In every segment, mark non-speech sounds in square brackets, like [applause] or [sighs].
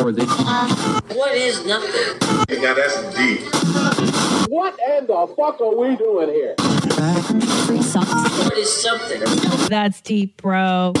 for the What is nothing? Yeah, that's deep. What in the fuck are we doing here? What is something? That's deep, bro.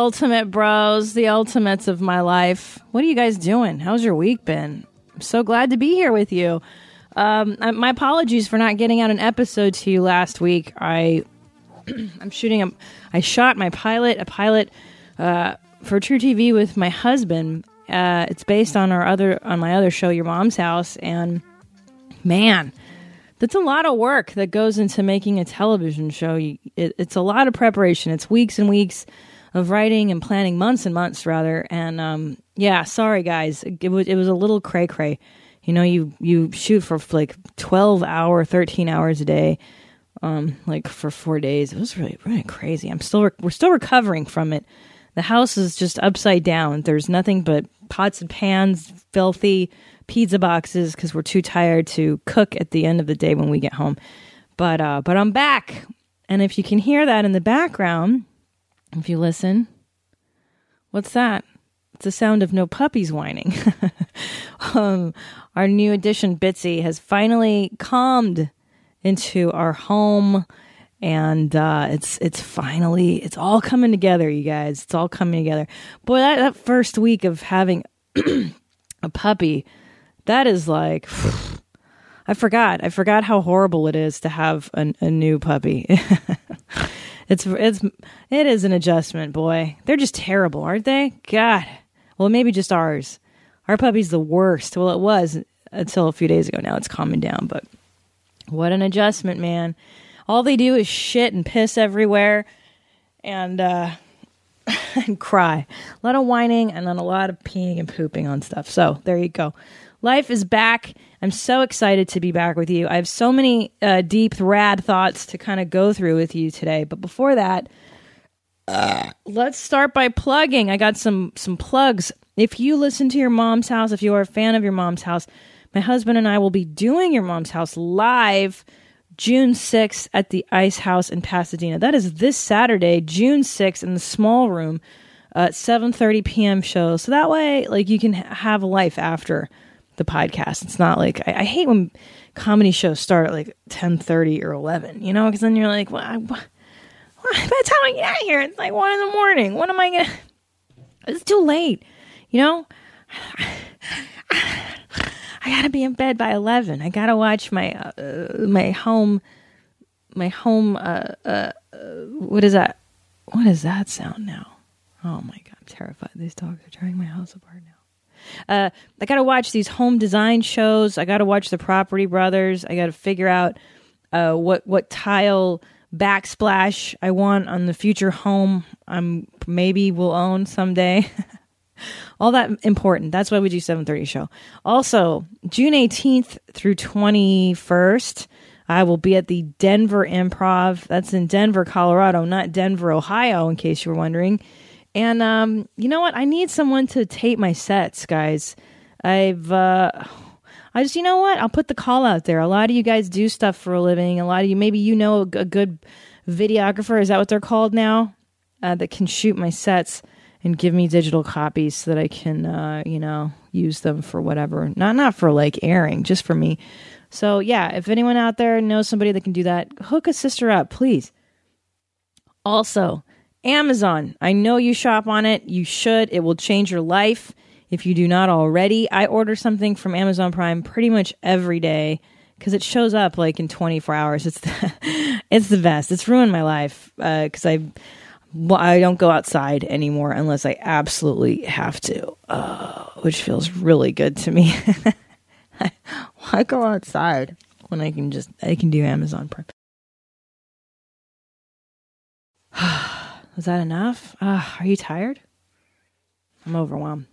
Ultimate bros, the ultimates of my life. What are you guys doing? How's your week been? I'm so glad to be here with you. Um, I- my apologies for not getting out an episode to you last week. I [clears throat] I'm shooting a I shot my pilot, a pilot uh, for True TV with my husband. Uh, it's based on our other on my other show, Your Mom's House, and man, that's a lot of work that goes into making a television show. It's a lot of preparation. It's weeks and weeks of writing and planning, months and months rather. And um, yeah, sorry guys, it, was it was a little cray cray. You know, you you shoot for like twelve hour, thirteen hours a day, um, like for four days. It was really really crazy. I'm still rec- we're still recovering from it. The house is just upside down. There's nothing but pots and pans, filthy pizza boxes because we're too tired to cook at the end of the day when we get home. But uh, but I'm back, and if you can hear that in the background, if you listen, what's that? It's the sound of no puppies whining. [laughs] um, our new addition, Bitsy, has finally calmed into our home and uh, it's it's finally it's all coming together, you guys. It's all coming together. Boy, that, that first week of having [clears throat] a puppy, that is like [sighs] I forgot. I forgot how horrible it is to have a, a new puppy. [laughs] it's it's it is an adjustment, boy. They're just terrible, aren't they? God. Well, maybe just ours. Our puppy's the worst. Well, it was until a few days ago. Now it's calming down, but what an adjustment, man. All they do is shit and piss everywhere and uh [laughs] and cry. A lot of whining and then a lot of peeing and pooping on stuff. So, there you go. Life is back. I'm so excited to be back with you. I have so many uh, deep, rad thoughts to kind of go through with you today. But before that, uh, let's start by plugging. I got some some plugs. If you listen to your mom's house, if you are a fan of your mom's house, my husband and I will be doing your mom's house live June 6th at the Ice House in Pasadena. That is this Saturday, June 6th in the small room at 7:30 p.m. show. So that way like you can ha- have life after the podcast. It's not like I, I hate when comedy shows start at like 10:30 or 11, you know, because then you're like, well, I, what? by the time I get out here, it's like one in the morning. What am I gonna? It's too late, you know. [sighs] I gotta be in bed by eleven. I gotta watch my uh, my home my home. Uh, uh, uh, what is that? What is that sound now? Oh my god, I'm terrified. These dogs are tearing my house apart now. Uh, I got to watch these home design shows. I got to watch the Property Brothers. I got to figure out uh, what what tile backsplash I want on the future home. I'm maybe will own someday. [laughs] All that important. That's why we do 7:30 show. Also, June 18th through 21st, I will be at the Denver Improv. That's in Denver, Colorado, not Denver, Ohio, in case you were wondering. And um, you know what? I need someone to tape my sets, guys. I've uh I just you know what? I'll put the call out there. A lot of you guys do stuff for a living. A lot of you maybe you know a good videographer, is that what they're called now? Uh, that can shoot my sets and give me digital copies so that I can uh, you know, use them for whatever. Not not for like airing, just for me. So yeah, if anyone out there knows somebody that can do that, hook a sister up, please. Also, Amazon. I know you shop on it. You should. It will change your life if you do not already. I order something from Amazon Prime pretty much every day because it shows up like in 24 hours. It's the, [laughs] it's the best. It's ruined my life because I well, I don't go outside anymore unless I absolutely have to, uh, which feels really good to me. [laughs] Why go outside when I can just I can do Amazon Prime? [sighs] [sighs] Was that enough? Uh, are you tired? I'm overwhelmed.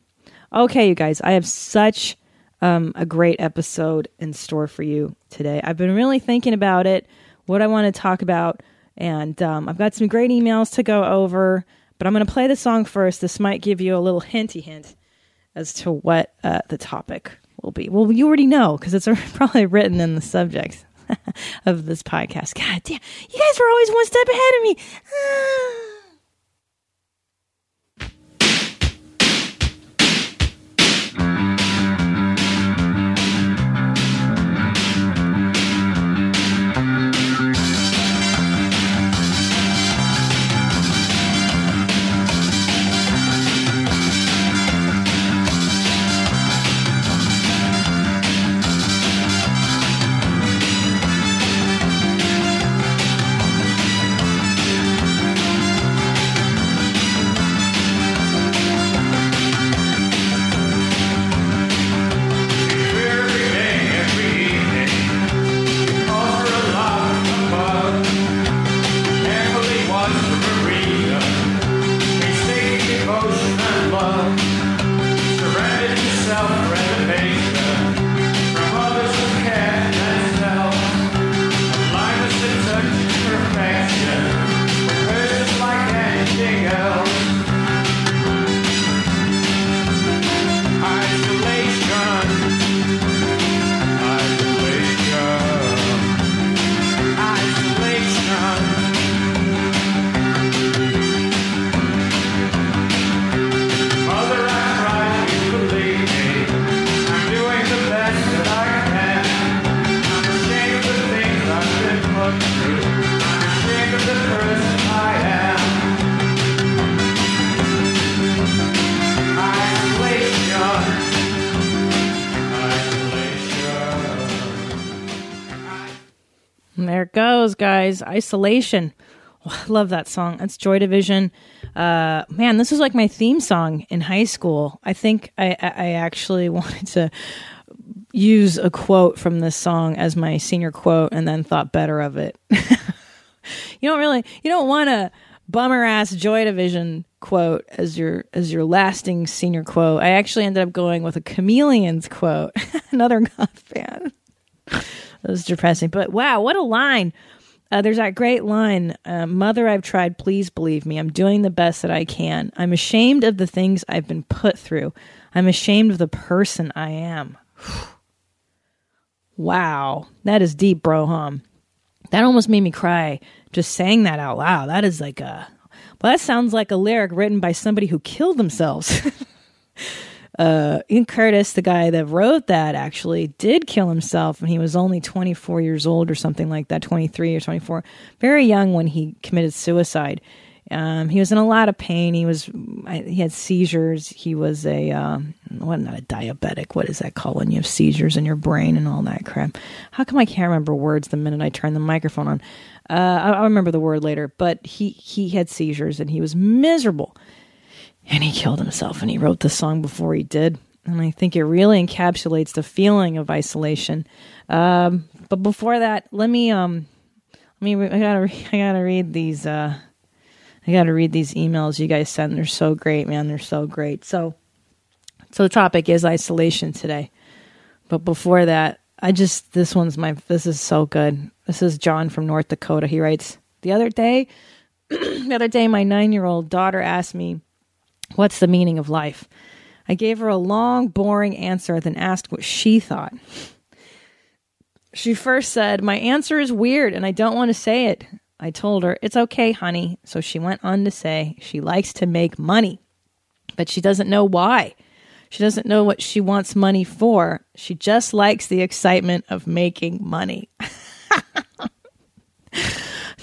Okay, you guys, I have such um, a great episode in store for you today. I've been really thinking about it, what I want to talk about, and um, I've got some great emails to go over. But I'm going to play the song first. This might give you a little hinty hint as to what uh, the topic will be. Well, you already know because it's [laughs] probably written in the subject [laughs] of this podcast. God damn, you guys were always one step ahead of me. Guys. Isolation. Oh, [laughs] love that song. That's Joy Division. Uh, man, this was like my theme song in high school. I think I, I actually [laughs] wanted to use a quote from this song as my senior quote and then thought better of it. [laughs] you don't really, you don't want a bummer ass Joy Division quote as your as your lasting senior quote. I actually ended up going with a Chameleons quote, another goth fan. It was depressing. But wow, what a line. Uh, there's that great line uh, Mother, I've tried. Please believe me. I'm doing the best that I can. I'm ashamed of the things I've been put through. I'm ashamed of the person I am. [sighs] wow. That is deep, bro, hum. That almost made me cry just saying that out loud. That is like a. Well, that sounds like a lyric written by somebody who killed themselves. [laughs] uh, Ian Curtis, the guy that wrote that, actually did kill himself when he was only 24 years old or something like that, 23 or 24, very young when he committed suicide. Um, he was in a lot of pain. He was he had seizures. He was a um, what not a diabetic. What is that called when you have seizures in your brain and all that crap? How come I can't remember words the minute I turn the microphone on? Uh, I'll remember the word later. But he he had seizures and he was miserable and he killed himself and he wrote the song before he did. And i think it really encapsulates the feeling of isolation. Um, but before that let me um let me i gotta i gotta read these uh i gotta read these emails you guys sent. They're so great man. They're so great. So so the topic is isolation today. But before that i just this one's my this is so good. This is john from north dakota. He writes the other day [clears throat] the other day my nine year old daughter asked me What's the meaning of life? I gave her a long, boring answer, then asked what she thought. She first said, My answer is weird and I don't want to say it. I told her, It's okay, honey. So she went on to say she likes to make money, but she doesn't know why. She doesn't know what she wants money for. She just likes the excitement of making money. [laughs]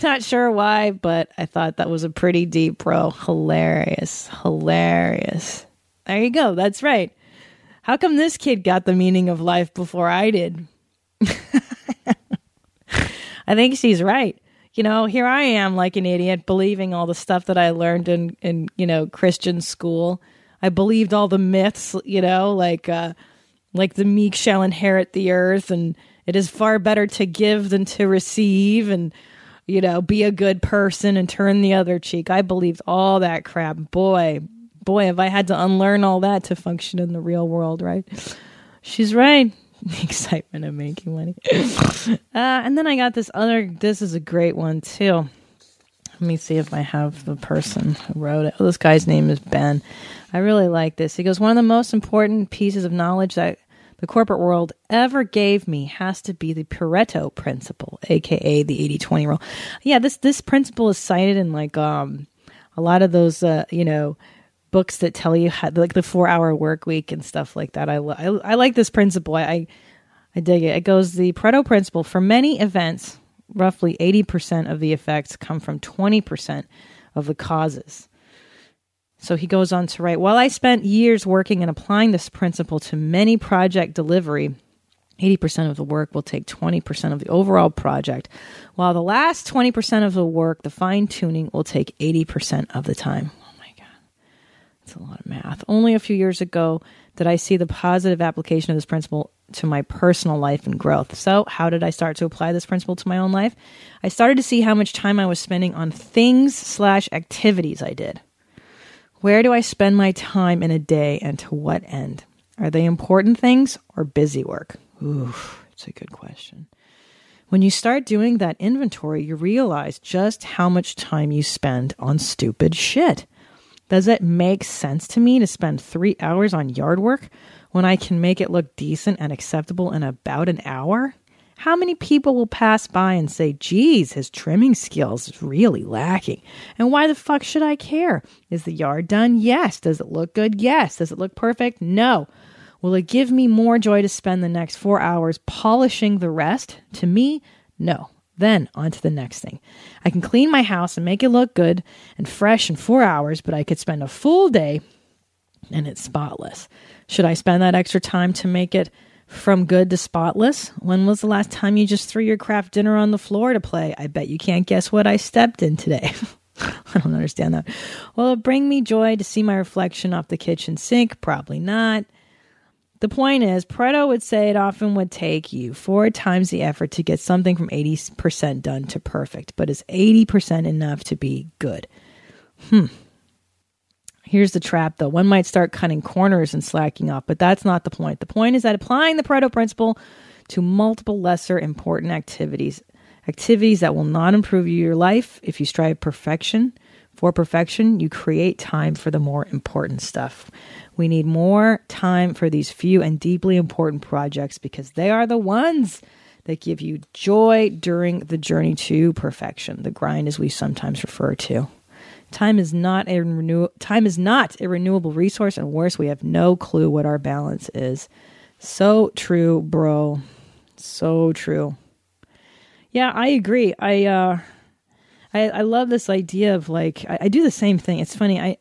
Not sure why, but I thought that was a pretty deep, bro. Hilarious. Hilarious. There you go. That's right. How come this kid got the meaning of life before I did? [laughs] I think she's right. You know, here I am like an idiot believing all the stuff that I learned in in, you know, Christian school. I believed all the myths, you know, like uh like the meek shall inherit the earth and it is far better to give than to receive and you know, be a good person and turn the other cheek. I believed all that crap. Boy, boy, have I had to unlearn all that to function in the real world, right? She's right. [laughs] The excitement of making money. [laughs] uh, and then I got this other. This is a great one too. Let me see if I have the person who wrote it. Oh, this guy's name is Ben. I really like this. He goes, One of the most important pieces of knowledge that the corporate world ever gave me has to be the Pareto principle, aka the 80 20 rule. Yeah, this, this principle is cited in like um, a lot of those, uh, you know, books that tell you how, like the four hour work week and stuff like that. I, I, I like this principle. I, I dig it. It goes the Pareto principle for many events, roughly 80% of the effects come from 20% of the causes. So he goes on to write While I spent years working and applying this principle to many project delivery, 80% of the work will take 20% of the overall project, while the last 20% of the work, the fine tuning, will take 80% of the time. Oh my god. It's a lot of math. Only a few years ago did I see the positive application of this principle to my personal life and growth. So, how did I start to apply this principle to my own life? I started to see how much time I was spending on things slash activities I did. Where do I spend my time in a day and to what end? Are they important things or busy work? Ooh, it's a good question. When you start doing that inventory, you realize just how much time you spend on stupid shit. Does it make sense to me to spend three hours on yard work when I can make it look decent and acceptable in about an hour? How many people will pass by and say, geez, his trimming skills is really lacking? And why the fuck should I care? Is the yard done? Yes. Does it look good? Yes. Does it look perfect? No. Will it give me more joy to spend the next four hours polishing the rest? To me, no. Then on to the next thing. I can clean my house and make it look good and fresh in four hours, but I could spend a full day and it's spotless. Should I spend that extra time to make it from good to spotless? When was the last time you just threw your Kraft Dinner on the floor to play? I bet you can't guess what I stepped in today. [laughs] I don't understand that. Will it bring me joy to see my reflection off the kitchen sink? Probably not. The point is, Pareto would say it often would take you four times the effort to get something from 80% done to perfect, but is 80% enough to be good? Hmm. Here's the trap though. One might start cutting corners and slacking off, but that's not the point. The point is that applying the Pareto principle to multiple lesser important activities, activities that will not improve your life if you strive perfection, for perfection, you create time for the more important stuff. We need more time for these few and deeply important projects because they are the ones that give you joy during the journey to perfection, the grind as we sometimes refer to. Time is not a renew- time is not a renewable resource and worse we have no clue what our balance is. So true, bro. So true. Yeah, I agree. I uh I, I love this idea of like I, I do the same thing. It's funny. I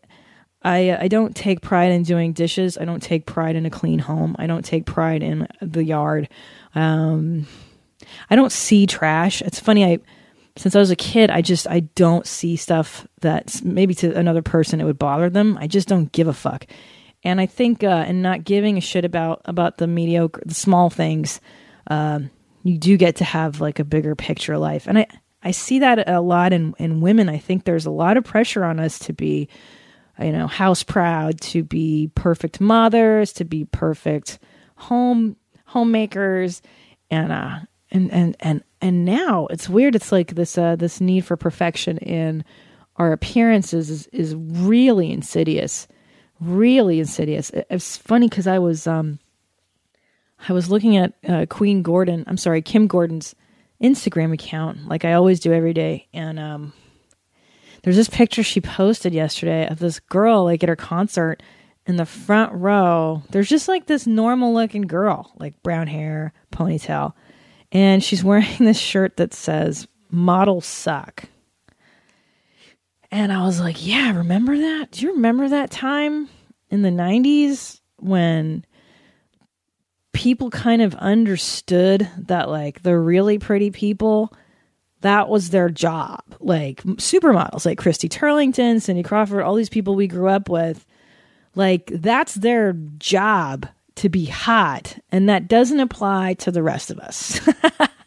I I don't take pride in doing dishes. I don't take pride in a clean home. I don't take pride in the yard. Um, I don't see trash. It's funny. I since I was a kid, I just I don't see stuff that maybe to another person it would bother them. I just don't give a fuck. And I think uh, and not giving a shit about about the mediocre, the small things, um, you do get to have like a bigger picture life. And I I see that a lot in in women. I think there's a lot of pressure on us to be you know, house proud, to be perfect mothers, to be perfect home homemakers, and uh, and and and and now it's weird. It's like this uh, this need for perfection in our appearances is is really insidious, really insidious. It, it's funny because I was um I was looking at uh, Queen Gordon. I'm sorry, Kim Gordon's Instagram account, like I always do every day, and um there's this picture she posted yesterday of this girl like at her concert in the front row. There's just like this normal looking girl, like brown hair, ponytail, and she's wearing this shirt that says "Models Suck." And I was like, "Yeah, remember that? Do you remember that time in the '90s when?" people kind of understood that like the really pretty people that was their job. Like supermodels, like Christy Turlington, Cindy Crawford, all these people we grew up with, like that's their job to be hot. And that doesn't apply to the rest of us.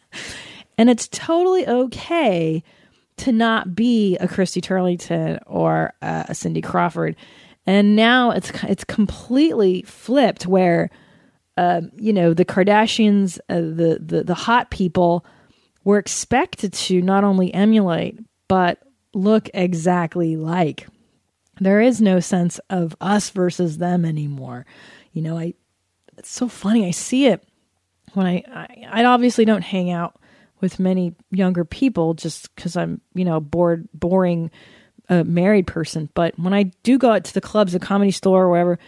[laughs] and it's totally okay to not be a Christy Turlington or a Cindy Crawford. And now it's it's completely flipped where um, you know, the Kardashians, uh, the, the the hot people were expected to not only emulate but look exactly like. There is no sense of us versus them anymore. You know, I it's so funny. I see it when I I, I obviously don't hang out with many younger people just because I'm you know bored, boring, uh, married person. But when I do go out to the clubs, a comedy store, or wherever,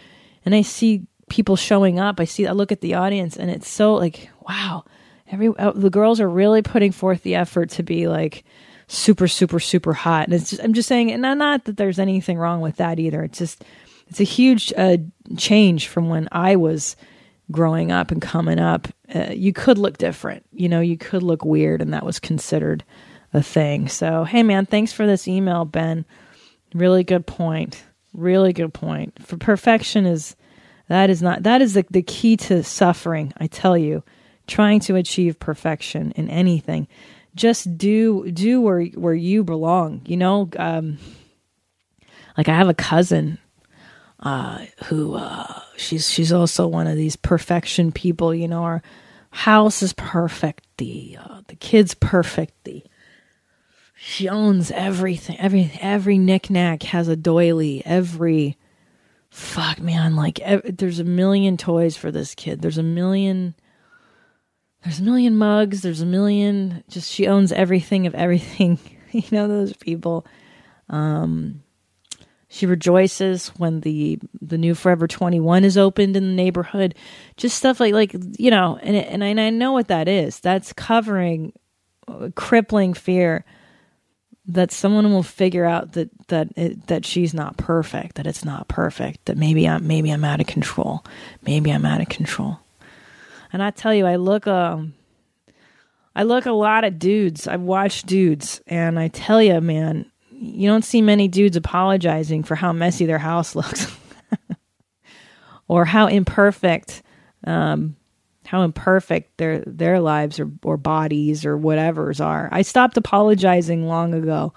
and I see people showing up, I see I look at the audience, and it's so like wow, every uh, the girls are really putting forth the effort to be like super super super hot and it's just, i'm just saying and not that there's anything wrong with that either it's just it's a huge uh, change from when i was growing up and coming up uh, you could look different. You know you could look weird and that was considered a thing. So hey man thanks for this email ben. Really good point. Really good point. For perfection is that is not that is the, the key to suffering i tell you. Trying to achieve perfection in anything. Just do do where where you belong you know? Um like i have a cousin uh who uh she's she's also one of these perfection people you know our house is perfect the uh, the kids perfect the she owns everything every every knickknack has a doily every fuck man like ev- there's a million toys for this kid. There's a million there's a million mugs there's a million just she owns everything of everything [laughs] you know those people. Um she rejoices when the the new forever 21 is opened in the neighborhood. Just stuff like like you know and and I, and I know what that is. That's covering crippling fear that someone will figure out that that it, that she's not perfect that it's not perfect that maybe I'm maybe I'm out of control. Maybe I'm out of control. And I tell you, I look um, I look a lot at dudes. I've watched dudes, and I tell you, man, you don't see many dudes apologizing for how messy their house [laughs] looks, or how imperfect, um, how imperfect their their lives or or bodies or whatever's are. I stopped apologizing long ago,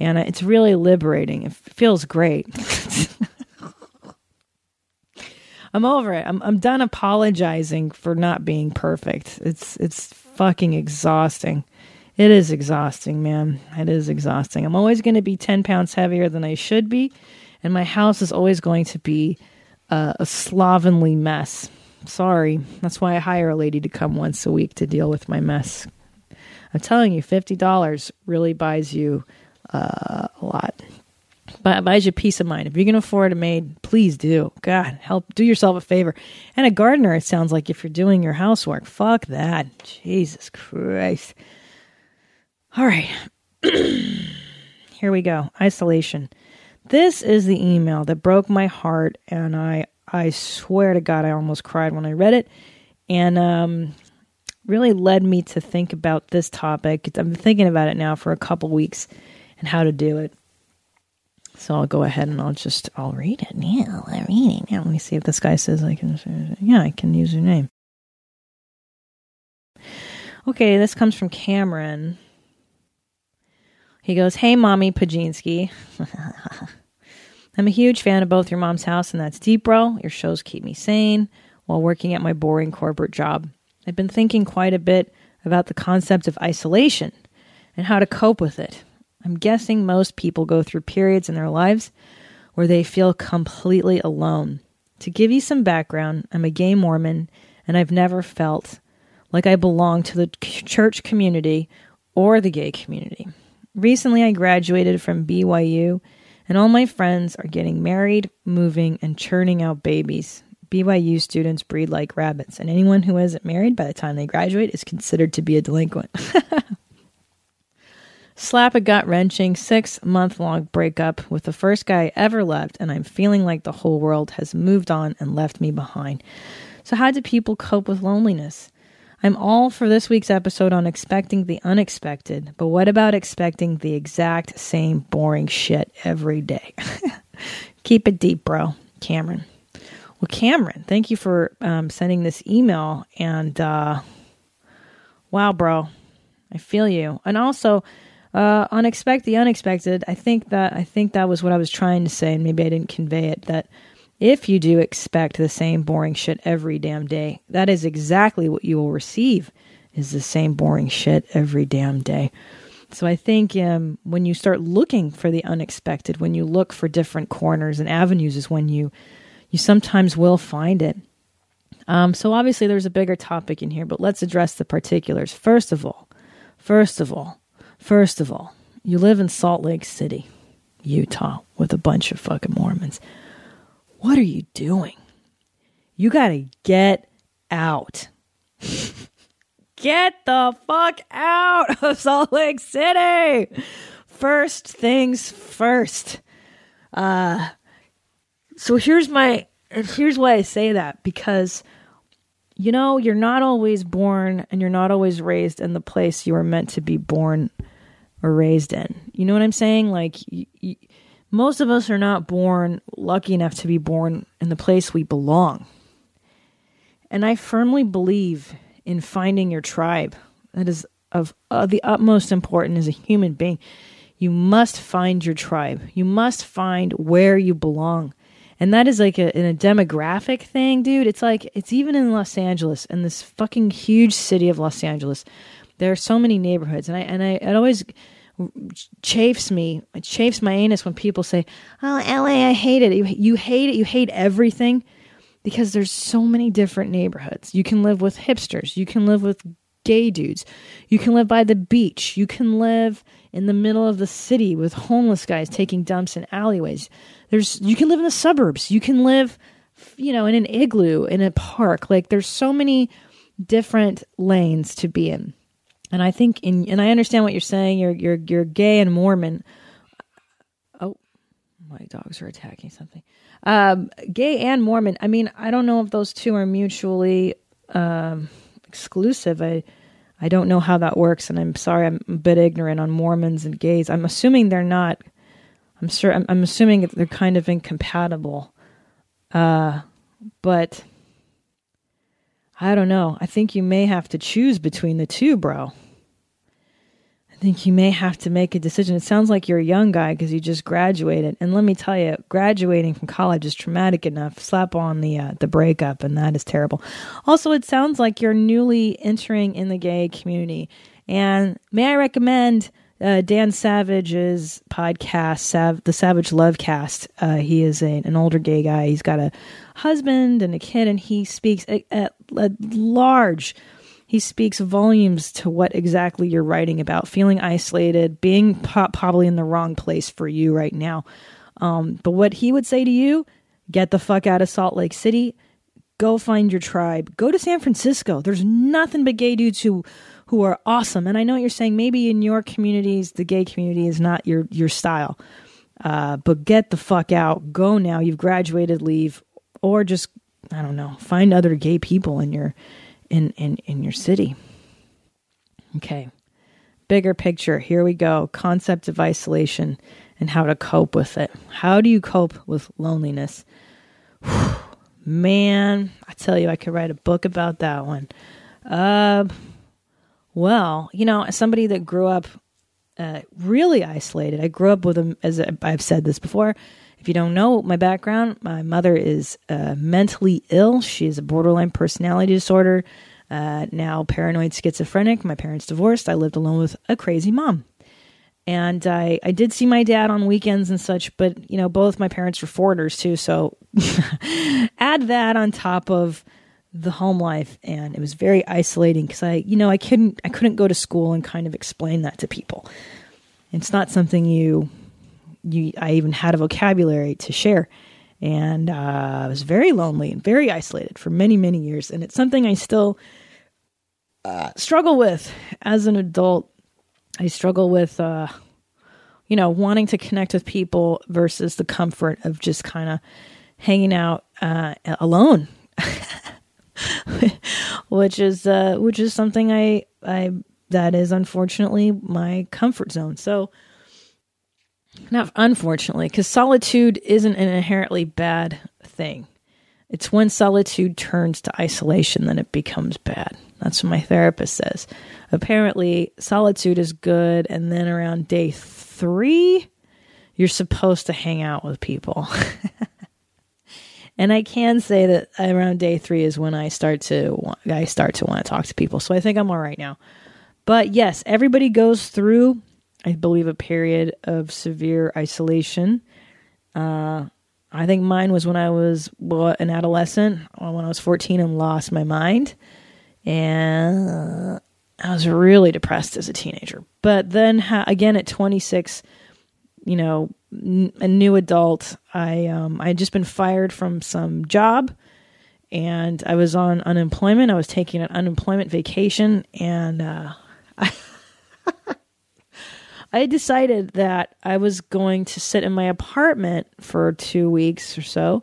and it's really liberating. It feels great. [laughs] I'm over it. I'm I'm done apologizing for not being perfect. It's it's fucking exhausting. It is exhausting, man. It is exhausting. I'm always going to be 10 pounds heavier than I should be, and my house is always going to be uh, a slovenly mess. Sorry. That's why I hire a lady to come once a week to deal with my mess. I'm telling you, $50 really buys you uh, a lot buys you peace of mind. If you can afford a maid, please do. God, help do yourself a favor. And a gardener, it sounds like if you're doing your housework. Fuck that. Jesus Christ. All right. [clears throat] Here we go. Isolation. This is the email that broke my heart and I I swear to God I almost cried when I read it and um really led me to think about this topic. I've been thinking about it now for a couple weeks and how to do it. So I'll go ahead and I'll just I'll read it. now. I'll read it. Now let me see if this guy says I can. Yeah, I can use your name. Okay, this comes from Cameron. He goes, "Hey, mommy Pajinski. [laughs] I'm a huge fan of both your mom's house and that's deep, bro. Your shows keep me sane while working at my boring corporate job. I've been thinking quite a bit about the concept of isolation and how to cope with it. I'm guessing most people go through periods in their lives where they feel completely alone. To give you some background, I'm a gay Mormon and I've never felt like I belong to the church community or the gay community. Recently, I graduated from BYU, and all my friends are getting married, moving, and churning out babies. BYU students breed like rabbits, and anyone who isn't married by the time they graduate is considered to be a delinquent. [laughs] Slap a gut wrenching six month long breakup with the first guy I ever loved, and I'm feeling like the whole world has moved on and left me behind. So, how do people cope with loneliness? I'm all for this week's episode on expecting the unexpected, but what about expecting the exact same boring shit every day? [laughs] Keep it deep, bro. Cameron. Well, Cameron, thank you for um, sending this email. And uh, wow, bro, I feel you. And also, uh, unexpected, the unexpected. I think that I think that was what I was trying to say, and maybe I didn't convey it. That If you do expect the same boring shit every damn day, that is exactly what you will receive is the same boring shit every damn day. So I think um, when you start looking for the unexpected, when you look for different corners and avenues, is when you you sometimes will find it. Um, so obviously there's a bigger topic in here, but let's address the particulars. First of all, first of all, first of all, you live in Salt Lake City, Utah, with a bunch of fucking Mormons. What are you doing? You got to get out. [laughs] get the fuck out [laughs] of Salt Lake City. First things first. Uh so here's my and here's why I say that because you know, you're not always born and you're not always raised in the place you were meant to be born or raised in. You know what I'm saying? Like most of us are not born lucky enough to be born in the place we belong. And I firmly believe in finding your tribe. That is of uh, the utmost importance as a human being. You must find your tribe. You must find where you belong. And that is like a, in a demographic thing, dude. It's like, it's even in Los Angeles, in this fucking huge city of Los Angeles. There are so many neighborhoods. And I, and I, it always chafes me, it chafes my anus when people say, oh, LA, I hate it. You, hate it. You hate everything because there's so many different neighborhoods. You can live with hipsters, you can live with gay dudes, you can live by the beach, you can live in the middle of the city with homeless guys taking dumps in alleyways. There's you can live in the suburbs, you can live you know in an igloo in a park. Like there's so many different lanes to be in. And I think in and I understand what you're saying. You're you're you're gay and Mormon. Oh, my dogs are attacking something. Um, gay and Mormon. I mean, I don't know if those two are mutually um, exclusive. I I don't know how that works, and I'm sorry, I'm a bit ignorant on Mormons and gays. I'm assuming they're not. I'm sure. I'm, I'm assuming they're kind of incompatible. Uh, but I don't know. I think you may have to choose between the two, bro think you may have to make a decision. It sounds like you're a young guy because you just graduated, and let me tell you, graduating from college is traumatic enough. Slap on the uh, the breakup, and that is terrible. Also, it sounds like you're newly entering in the gay community, and may I recommend uh, Dan Savage's podcast, Sav- the Savage Love Cast. Uh, he is a, an older gay guy. He's got a husband and a kid, and he speaks at large he speaks volumes to what exactly you're writing about feeling isolated, being po- probably in the wrong place for you right now. Um, but what he would say to you get the fuck out of Salt Lake City, go find your tribe, go to San Francisco. There's nothing but gay dudes who who are awesome. And I know what you're saying maybe in your communities, the gay community is not your your style. Uh, but get the fuck out. Go now. You've graduated, leave. Or just, I don't know, find other gay people in your in, in, in your city. Okay. Bigger picture. Here we go. Concept of isolation and how to cope with it. How do you cope with loneliness? Whew, [sighs] man, I tell you, I could write a book about that one. Uh, well, you know, as somebody that grew up uh, really isolated, I grew up with them, as I've said this before, if you don't know my background, my mother is uh, mentally ill. She has a borderline personality disorder, uh, now paranoid schizophrenic. My parents divorced. I lived alone with a crazy mom. And I, I did see my dad on weekends and such, but you know, both my parents were foreigners too. So [laughs] add that on top of the home life and it was very isolating because I, you know, I couldn't, I couldn't go to school and kind of explain that to people. It's not something you you, I even had a vocabulary to share. And uh, I was very lonely and very isolated for many, many years. And it's something I still uh, struggle with as an adult. I struggle with, uh, you know, wanting to connect with people versus the comfort of just kind of hanging out uh, alone, [laughs] which is uh, which is something I I that is unfortunately my comfort zone. So not unfortunately, because solitude isn't an inherently bad thing. It's when solitude turns to isolation that it becomes bad. That's what my therapist says. Apparently, solitude is good, and then around day three, you're supposed to hang out with people. [laughs] And I can say that around day three is when I start to I start to want to talk to people. So I think I'm all right now. But yes, everybody goes through, I believe, a period of severe isolation. Uh, I think mine was when I was what, an adolescent, when I was 14 and lost my mind. And I was really depressed as a teenager. But then again at 26, you know, a new adult, I um, I had just been fired from some job and I was on unemployment. I was taking an unemployment vacation and uh, I [laughs] I decided that I was going to sit in my apartment for 2 weeks or so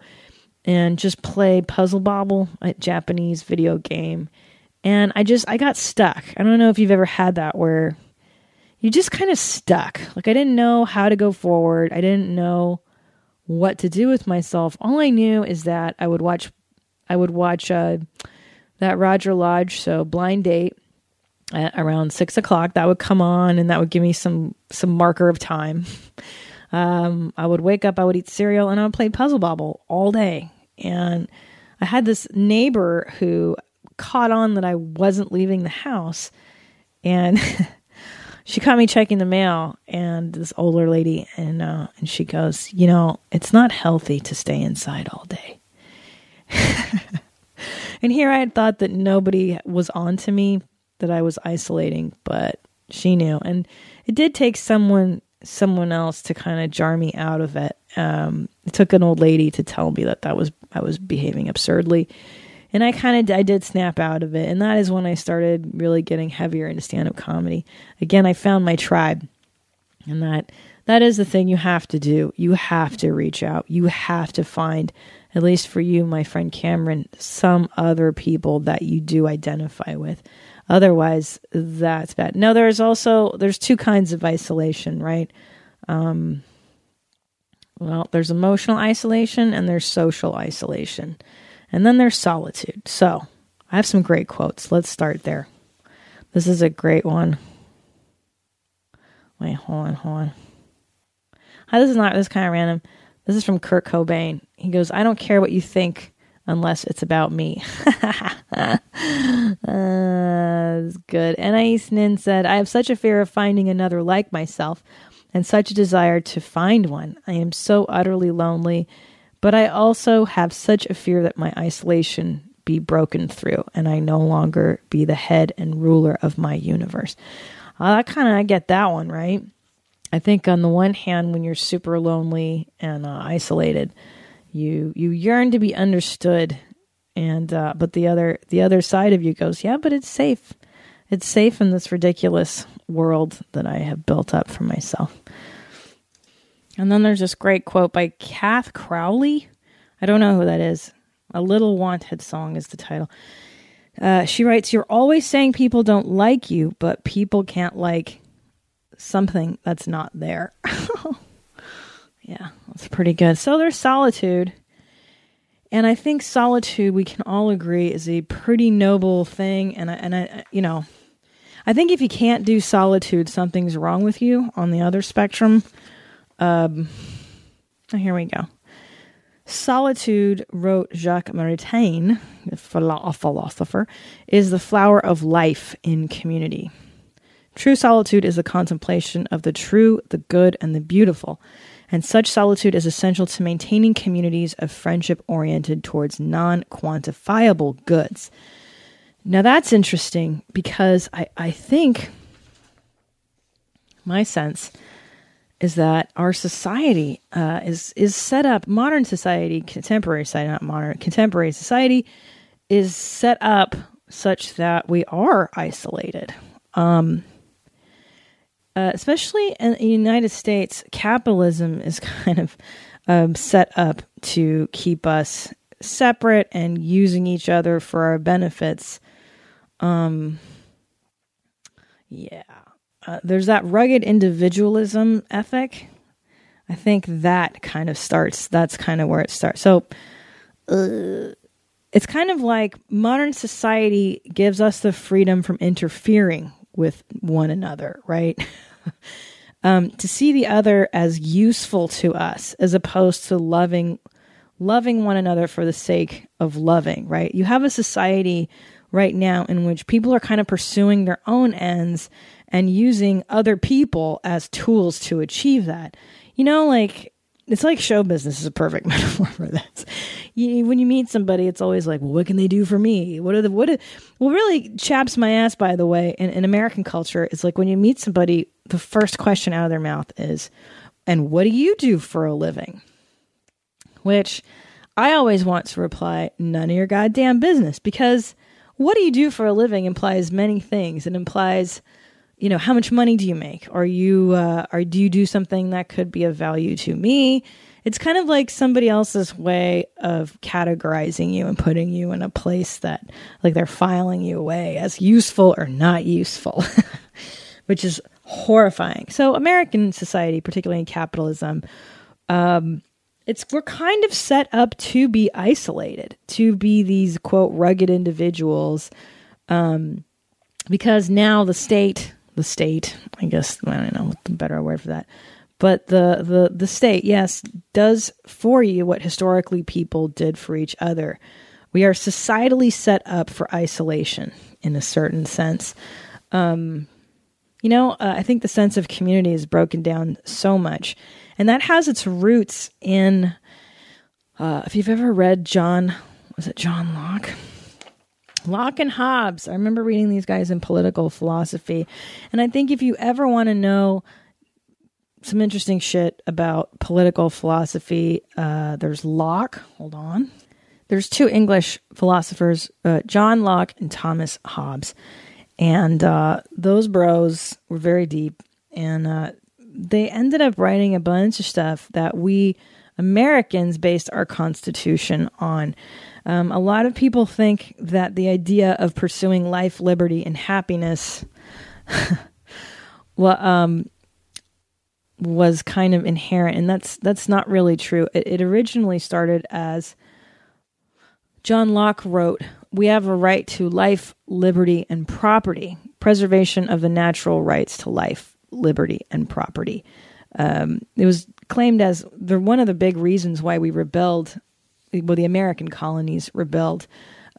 and just play Puzzle Bobble, a Japanese video game and I just I got stuck. I don't know if you've ever had that where you just kind of stuck. Like I didn't know how to go forward. I didn't know what to do with myself. All I knew is that I would watch I would watch uh, that Roger Lodge show Blind Date at around six o'clock. That would come on, and that would give me some some marker of time. [laughs] Um, I would wake up, I would eat cereal, and I would play Puzzle Bobble all day. And I had this neighbor who caught on that I wasn't leaving the house. And [laughs] she caught me checking the mail and this older lady and uh, and she goes, "You know, it's not healthy to stay inside all day." [laughs] and here I had thought that nobody was on to me that I was isolating, but she knew. And it did take someone someone else to kind of jar me out of it. Um, it took an old lady to tell me that that was I was behaving absurdly and I kind of I did snap out of it, and that is when I started really getting heavier into stand up comedy. Again, I found my tribe, and that that is the thing you have to do. You have to reach out. You have to find, at least for you, my friend Cameron, some other people that you do identify with. Otherwise, that's bad. No, there's also there's two kinds of isolation, right? Um, well, there's emotional isolation and there's social isolation. And then there's solitude. So I have some great quotes. Let's start there. This is a great one. Wait, hold on, hold on. Hi, this is not this kind of random. This is from Kurt Cobain. He goes, I don't care what you think unless it's about me. [laughs] uh, that's good. Anais Nin said, I have such a fear of finding another like myself and such a desire to find one. I am so utterly lonely but I also have such a fear that my isolation be broken through and I no longer be the head and ruler of my universe. Uh, I kind of I get that one, right? I think on the one hand, when you're super lonely and uh, isolated, you you yearn to be understood, and uh, but the other the other side of you goes, yeah, but it's safe. It's safe in this ridiculous world that I have built up for myself. And then there's this great quote by Cath Crowley. I don't know who that is. A Little Wanting Song is the title. Uh, she writes, You're always saying people don't like you, but people can't like something that's not there. [laughs] yeah, that's pretty good. So there's solitude. And I think solitude, we can all agree, is a pretty noble thing. And I, and I, you know, I think if you can't do solitude, something's wrong with you on the other spectrum. Um, here we go. Solitude, wrote Jacques Maritain, a philosopher, is the flower of life in community. True solitude is the contemplation of the true, the good, and the beautiful, and such solitude is essential to maintaining communities of friendship oriented towards non quantifiable goods. Now that's interesting because I, I think my sense is that our society uh, is is set up. Modern society, contemporary society, not modern, contemporary society, is set up such that we are isolated. Um, uh, especially in the United States, capitalism is [laughs] kind of um, set up to keep us separate and using each other for our benefits. Um, yeah, uh, there's that rugged individualism ethic. I think that kind of starts. That's kind of where it starts. So uh, it's kind of like modern society gives us the freedom from interfering with one another, right? [laughs] um, to see the other as useful to us as opposed to loving loving one another for the sake of loving, right? You have a society right now in which people are kind of pursuing their own ends and using other people as tools to achieve that. You know, like it's like show business is a perfect [laughs] metaphor for this. You, when you meet somebody, it's always like, well, what can they do for me? What are the what? Are, well, really chaps my ass. By the way, in, in American culture, it's like when you meet somebody, the first question out of their mouth is, "And what do you do for a living?" Which I always want to reply, "None of your goddamn business," because what do you do for a living implies many things. It implies you know how much money do you make? Are you uh, are do you do something that could be of value to me? It's kind of like somebody else's way of categorizing you and putting you in a place that like they're filing you away as useful or not useful [laughs] which is horrifying. So american society particularly in capitalism um, it's we're kind of set up to be isolated to be these quote rugged individuals um, because now the state the state, I guess I don't know what the better word for that. But the, the, the state, yes, does for you what historically people did for each other. We are societally set up for isolation in a certain sense. Um, you know, uh, I think the sense of community is broken down so much. And that has its roots in, uh, if you've ever read John, was it John Locke? Locke and Hobbes. I remember reading these guys in political philosophy. And I think if you ever want to know some interesting shit about political philosophy, uh, there's Locke. Hold on. There's two English philosophers, uh, John Locke and Thomas Hobbes. And uh, those bros were very deep. And uh, they ended up writing a bunch of stuff that we Americans based our Constitution on. Um, a lot of people think that the idea of pursuing life, liberty, and happiness, [laughs] well, um, was kind of inherent, and that's that's not really true. It, it originally started as John Locke wrote, "We have a right to life, liberty, and property. Preservation of the natural rights to life, liberty, and property." Um, it was claimed as the one of the big reasons why we rebelled well, the American colonies rebelled.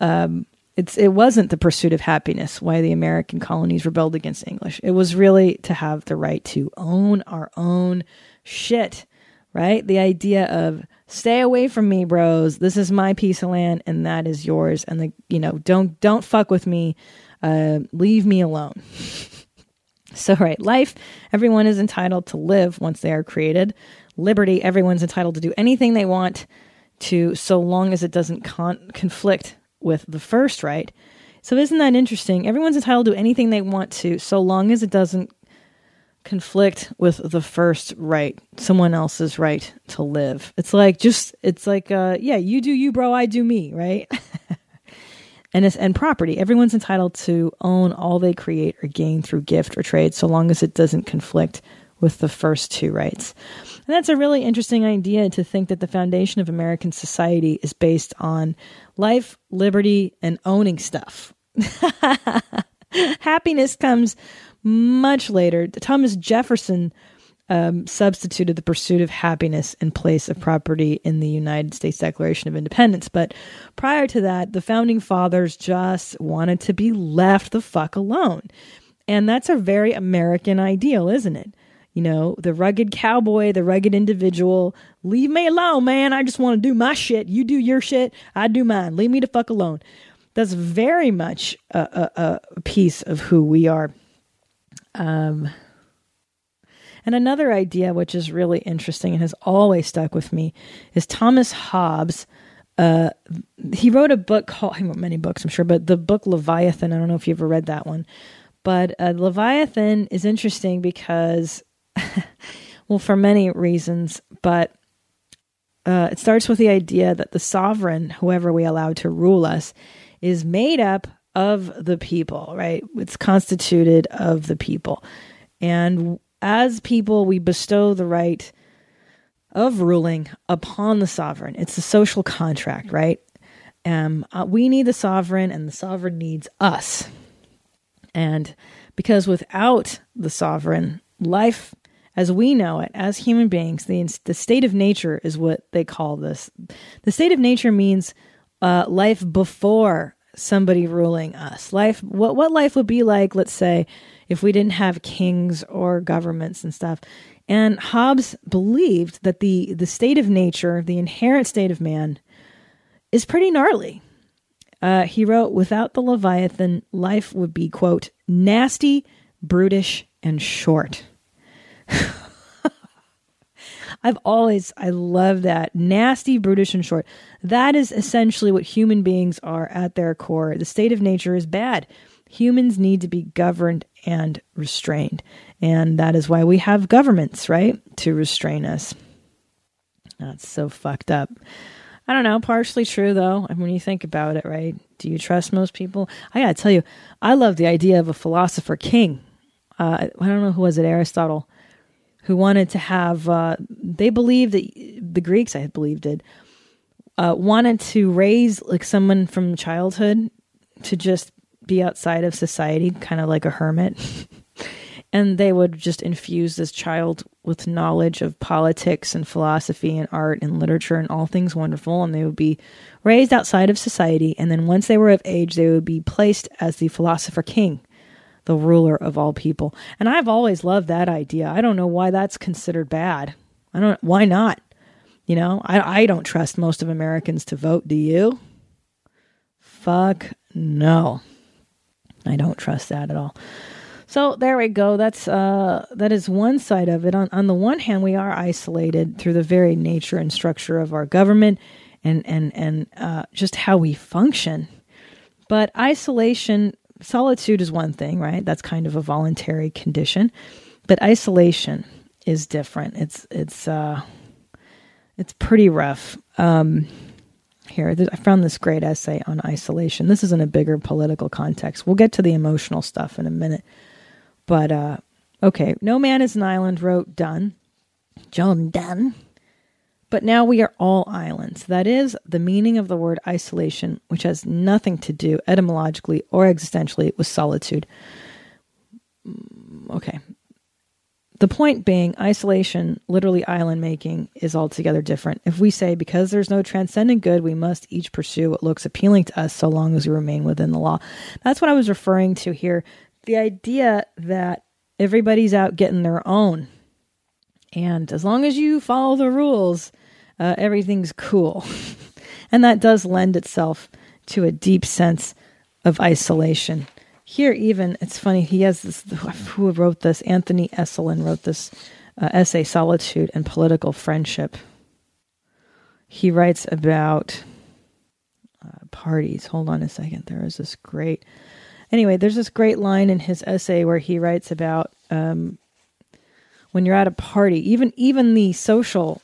Um, it's it wasn't the pursuit of happiness why the American colonies rebelled against English. It was really to have the right to own our own shit, right? The idea of stay away from me, bros. This is my piece of land, and that is yours. And the you know don't don't fuck with me. Uh, leave me alone. [laughs] so right, life. Everyone is entitled to live once they are created. Liberty. Everyone's entitled to do anything they want to so long as it doesn't con- conflict with the first right. So isn't that interesting? Everyone's entitled to anything they want to so long as it doesn't conflict with the first right, someone else's right to live. It's like just it's like uh yeah, you do you bro, I do me, right? [laughs] and it's and property. Everyone's entitled to own all they create or gain through gift or trade so long as it doesn't conflict with the first two rights. And that's a really interesting idea to think that the foundation of American society is based on life, liberty, and owning stuff. [laughs] Happiness comes much later. Thomas Jefferson um, substituted the pursuit of happiness in place of property in the United States Declaration of Independence. But prior to that, the founding fathers just wanted to be left the fuck alone. And that's a very American ideal, isn't it? You know, the rugged cowboy, the rugged individual. Leave me alone, man. I just want to do my shit. You do your shit. I do mine. Leave me the fuck alone. That's very much a, a, a piece of who we are. Um, and another idea, which is really interesting and has always stuck with me, is Thomas Hobbes. Uh, he wrote a book called, he wrote many books, I'm sure, but the book Leviathan, I don't know if you ever read that one. But uh, Leviathan is interesting because [laughs] well, for many reasons, but uh, it starts with the idea that the sovereign, whoever we allow to rule us, is made up of the people, right? It's constituted of the people. And as people, we bestow the right of ruling upon the sovereign. It's a social contract, right? Um, uh, we need the sovereign, and the sovereign needs us. And because without the sovereign, life as we know it, as human beings, the, the state of nature is what they call this. The state of nature means uh, life before somebody ruling us. Life, what, what life would be like, let's say, if we didn't have kings or governments and stuff. And Hobbes believed that the, the state of nature, the inherent state of man, is pretty gnarly. Uh, he wrote, without the Leviathan, life would be, quote, nasty, brutish, and short. [laughs] I've always, I love that. Nasty, brutish, and short. That is essentially what human beings are at their core. The state of nature is bad. Humans need to be governed and restrained. And that is why we have governments, right? To restrain us. That's so fucked up. I don't know, partially true though. I mean, when you think about it, right? Do you trust most people? I gotta tell you, I love the idea of a philosopher king. Uh, I don't know who was it, Aristotle, who wanted to have. Uh, they believed that the Greeks, I believe, did uh, wanted to raise like someone from childhood to just be outside of society, kind of like a hermit. [laughs] and they would just infuse this child with knowledge of politics and philosophy and art and literature and all things wonderful and they would be raised outside of society and then once they were of age they would be placed as the philosopher king the ruler of all people. And i've always loved that idea. I don't know why that's considered bad. I don't why not? You know i, I don't trust most of americans to vote do you? Fuck no. I don't trust that at all. So there we go. That's uh, that is one side of it. On on the one hand, we are isolated through the very nature and structure of our government, and and and uh, just how we function. But isolation, solitude is one thing, right? That's kind of a voluntary condition. But isolation is different. It's it's uh, it's pretty rough. Um, here, I found this great essay on isolation. This is in a bigger political context. We'll get to the emotional stuff in a minute. But uh, okay, No Man is an Island wrote Donne. John Donne. But now we are all islands. That is the meaning of the word isolation, which has nothing to do etymologically or existentially with solitude. Mm, okay. The point being, isolation, literally island making, is altogether different. If we say, because there's no transcendent good, we must each pursue what looks appealing to us so long as we remain within the law. That's what I was referring to here the idea that everybody's out getting their own. And as long as you follow the rules, uh, everything's cool. [laughs] and that does lend itself to a deep sense of isolation. Here, even, it's funny, he has this, who wrote this? Anthony Esolen wrote this uh, essay, Solitude and Political Friendship. He writes about uh, parties. Hold on a second. There is this great Anyway, there's this great line in his essay where he writes about um, when you're at a party, even even the social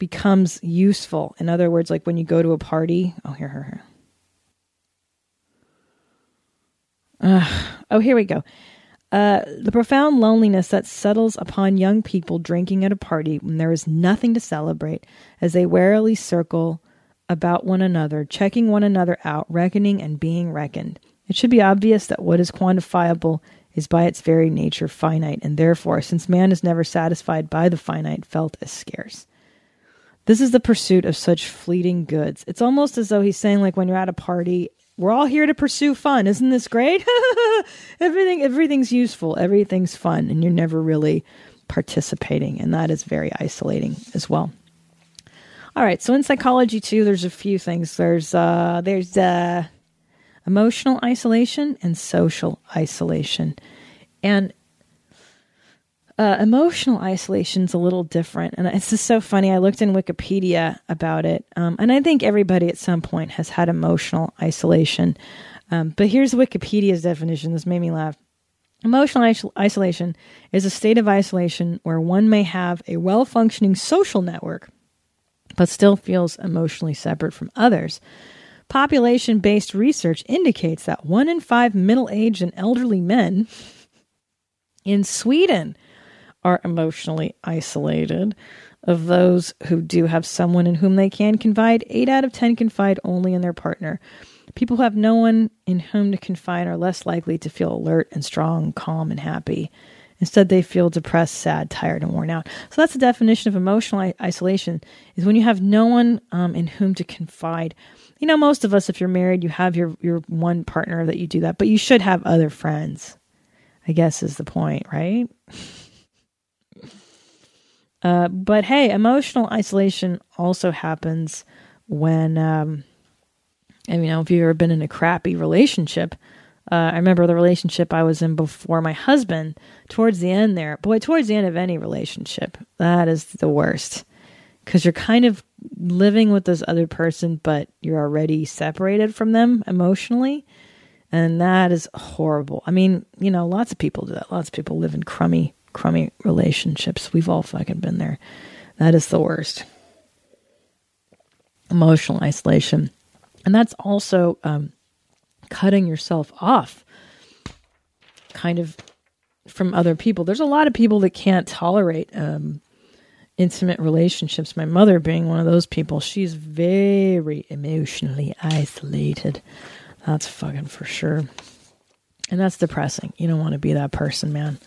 becomes useful. In other words, like when you go to a party. Oh, here, here, here. Uh, oh, here we go. Uh, the profound loneliness that settles upon young people drinking at a party when there is nothing to celebrate as they warily circle about one another, checking one another out, reckoning and being reckoned. It should be obvious that what is quantifiable is by its very nature finite, and therefore, since man is never satisfied by the finite, felt as scarce. This is the pursuit of such fleeting goods. It's almost as though he's saying, like, when you're at a party, we're all here to pursue fun. Isn't this great? [laughs] Everything, everything's useful. Everything's fun, and you're never really participating, and that is very isolating as well. All right, so in psychology too, there's a few things. There's uh, there's uh, emotional isolation and social isolation. And uh, emotional isolation is a little different. And it's just so funny. I looked in Wikipedia about it. Um, and I think everybody at some point has had emotional isolation. Um, but here's Wikipedia's definition. This made me laugh. Emotional is- isolation is a state of isolation where one may have a well functioning social network, but still feels emotionally separate from others. Population based research indicates that one in five middle aged and elderly men in Sweden are emotionally isolated. Of those who do have someone in whom they can confide, 8 out of 10 confide only in their partner. People who have no one in whom to confide are less likely to feel alert and strong, calm, and happy. Instead, they feel depressed, sad, tired, and worn out. So that's the definition of emotional isolation: is when you have no one um, in whom to confide. You know, most of us, if you're married, you have your your one partner that you do that, but you should have other friends. I guess is the point, right? [laughs] Uh, but hey, emotional isolation also happens when, um, and you know, if you've ever been in a crappy relationship, uh, I remember the relationship I was in before my husband. Towards the end, there, boy, towards the end of any relationship, that is the worst because you're kind of living with this other person, but you're already separated from them emotionally, and that is horrible. I mean, you know, lots of people do that. Lots of people live in crummy crummy relationships. We've all fucking been there. That is the worst. Emotional isolation. And that's also um, cutting yourself off kind of from other people. There's a lot of people that can't tolerate um, intimate relationships. My mother being one of those people, she's very emotionally isolated. That's fucking for sure. And that's depressing. You don't want to be that person, man.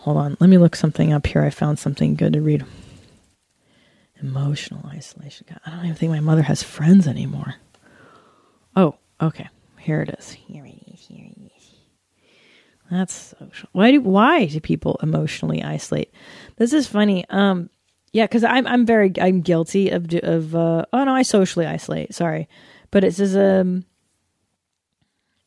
Hold on. Let me look something up here. I found something good to read. Emotional isolation. God, I don't even think my mother has friends anymore. Oh, okay. Here it is. Here it is. Here it is. That's social. Why do why do people emotionally isolate? This is funny. Um, yeah, because I'm I'm very I'm guilty of of uh, oh no I socially isolate. Sorry, but it says um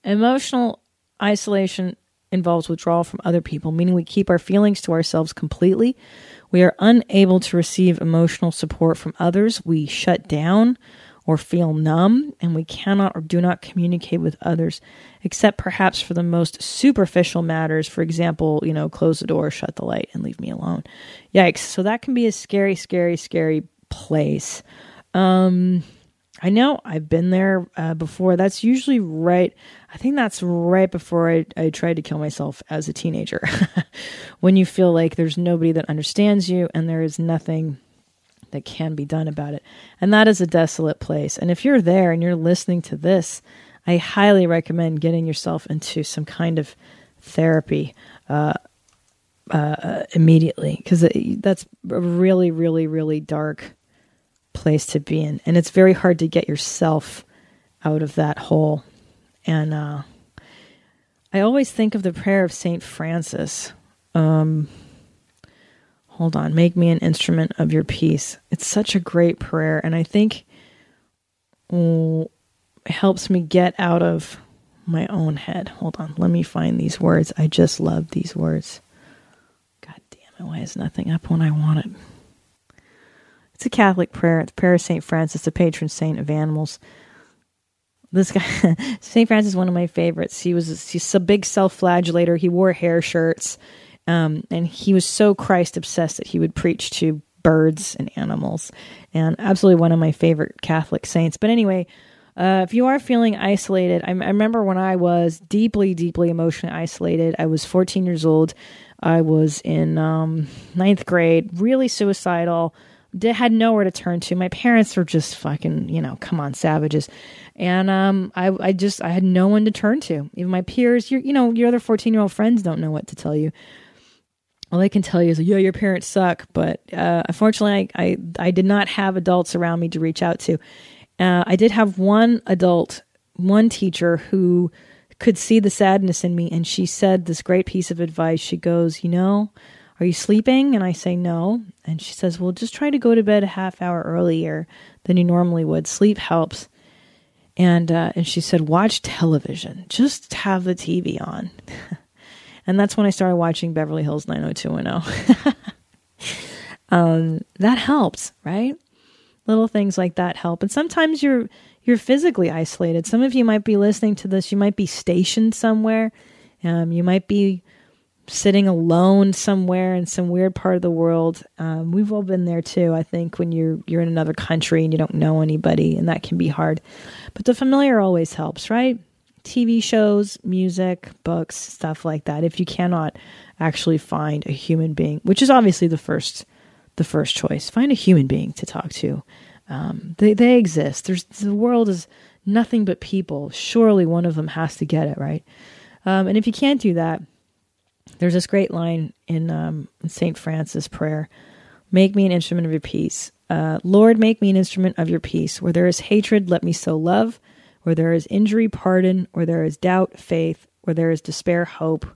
emotional isolation involves withdrawal from other people, meaning we keep our feelings to ourselves completely. We are unable to receive emotional support from others. We shut down or feel numb, and we cannot or do not communicate with others, except perhaps for the most superficial matters. For example, you know, close the door, shut the light, and leave me alone. Yikes. So that can be a scary, scary, scary place. Um, I know I've been there uh, before. That's usually right. I think that's right before I, I tried to kill myself as a teenager. [laughs] when you feel like there's nobody that understands you and there is nothing that can be done about it. And that is a desolate place. And if you're there and you're listening to this, I highly recommend getting yourself into some kind of therapy uh, uh, immediately because that's a really, really, really dark place to be in. And it's very hard to get yourself out of that hole. And uh, I always think of the prayer of St. Francis. Um, hold on, make me an instrument of your peace. It's such a great prayer. And I think it helps me get out of my own head. Hold on, let me find these words. I just love these words. God damn it, why is nothing up when I want it? It's a Catholic prayer. It's prayer of St. Francis, the patron saint of animals. This guy, [laughs] St. Francis, is one of my favorites. He was he's a big self-flagellator. He wore hair shirts, um, and he was so Christ obsessed that he would preach to birds and animals, and absolutely one of my favorite Catholic saints. But anyway, uh, if you are feeling isolated, I, I, remember when I was deeply, deeply emotionally isolated. I was 14 years old. I was in um, ninth grade, really suicidal had nowhere to turn to. My parents were just fucking, you know, come on, savages. And um, I, I just, I had no one to turn to. Even my peers, you know, your other 14 year old friends don't know what to tell you. All they can tell you is, yeah, your parents suck. But uh, unfortunately, I, I, I, did not have adults around me to reach out to. Uh, I did have one adult, one teacher who could see the sadness in me. And she said this great piece of advice. She goes, you know, are you sleeping? And I say, No. And she says, Well, just try to go to bed a half hour earlier than you normally would. Sleep helps. And, uh, and she said, Watch television. Just have the TV on. [laughs] and that's when I started watching Beverly Hills 90210. [laughs] um, that helps, right? Little things like that help. And sometimes you're you're physically isolated. Some of you might be listening to this. You might be stationed somewhere. Um, you might be sitting alone somewhere in some weird part of the world. Um, we've all been there too. I think when you're you're in another country and you don't know anybody, and that can be hard. But the familiar always helps, right? TV shows, music, books, stuff like that. If you cannot actually find a human being, which is obviously the first the first choice, find a human being to talk to. Um, they they exist. There's the world is nothing but people. Surely one of them has to get it right. Um, and if you can't do that, there's this great line in, um, St. Francis prayer Make me an instrument of your peace. Uh, Lord, make me an instrument of your peace. Where there is hatred, let me sow love. Where there is injury, pardon. Where there is doubt, faith. Where there is despair, hope.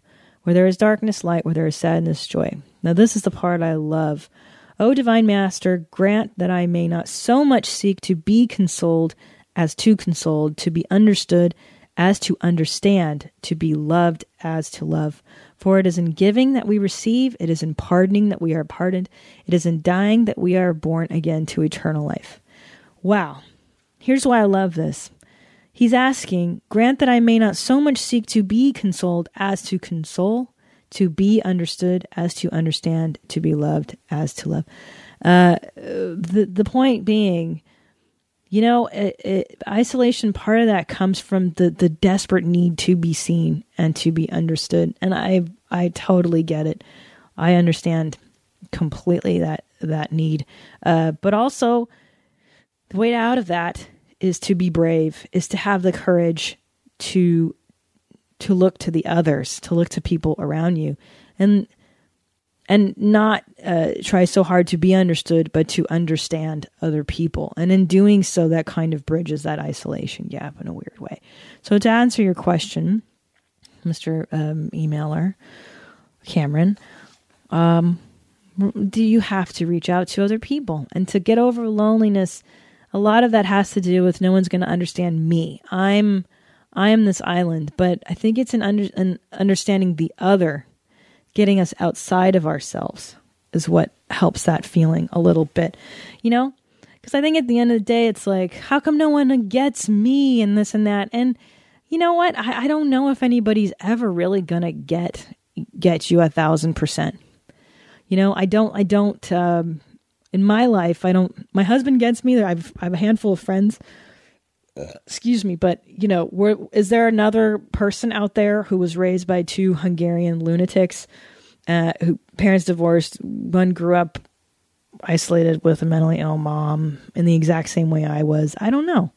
Where there is darkness, light. Where there is sadness, joy. Now, this is the part I love. O divine master, grant that I may not so much seek to be consoled as to consoled, to be understood as to understand, to be loved as to love. For it is in giving that we receive, it is in pardoning that we are pardoned, it is in dying that we are born again to eternal life. Wow. Here's why I love this. He's asking, Grant that I may not so much seek to be consoled as to console, to be understood as to understand, to be loved as to love. Uh, the the point being, you know, it, it, isolation. Part of that comes from the the desperate need to be seen and to be understood, and I I totally get it. I understand completely that that need, uh, but also the way out of that is to be brave, is to have the courage to to look to the others, to look to people around you, and and not uh, try so hard to be understood, but to understand other people. And in doing so, that kind of bridges that isolation gap in a weird way. So, to answer your question, Mr. Um, emailer, Cameron, um, do you have to reach out to other people? And to get over loneliness, a lot of that has to do with no one's going to understand me. I'm. I am this island, but I think it's an, under, an understanding the other getting us outside of ourselves is what helps that feeling a little bit, you know? Because I think at the end of the day, it's like, how come no one gets me and this and that? And you know what? I, I don't know if anybody's ever really gonna get get you a thousand percent. You know, I don't. I don't. Um, in my life, I don't. My husband gets me. I've I have a handful of friends excuse me, but you know, were, is there another person out there who was raised by two Hungarian lunatics, uh, who parents divorced, one grew up isolated with a mentally ill mom in the exact same way I was? I don't know.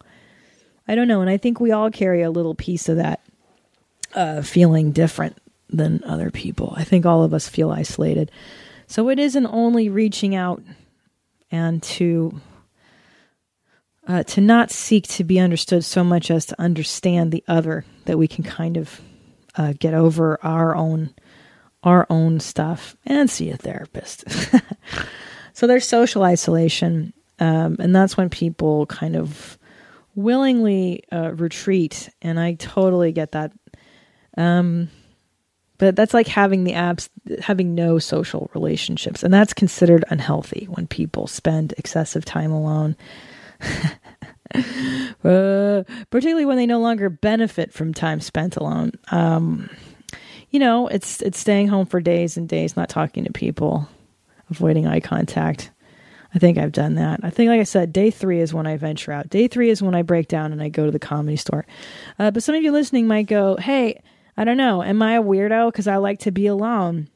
I don't know, and I think we all carry a little piece of that uh, feeling different than other people. I think all of us feel isolated, so it isn't only reaching out and to uh, to not seek to be understood so much as to understand the other, that we can kind of uh, get over our own our own stuff and see a therapist. [laughs] so there's social isolation, um, and that's when people kind of willingly uh, retreat, and I totally get that. Um, but that's like having the apps having no social relationships and that's considered unhealthy when people spend excessive time alone [laughs] uh, particularly when they no longer benefit from time spent alone. Um, you know, it's it's staying home for days and days, not talking to people, avoiding eye contact. I think I've done that. I think, like I said, day three is when I venture out. Day three is when I break down and I go to the comedy store. Uh, but some of you listening might go, "Hey, I don't know. Am I a weirdo because I like to be alone?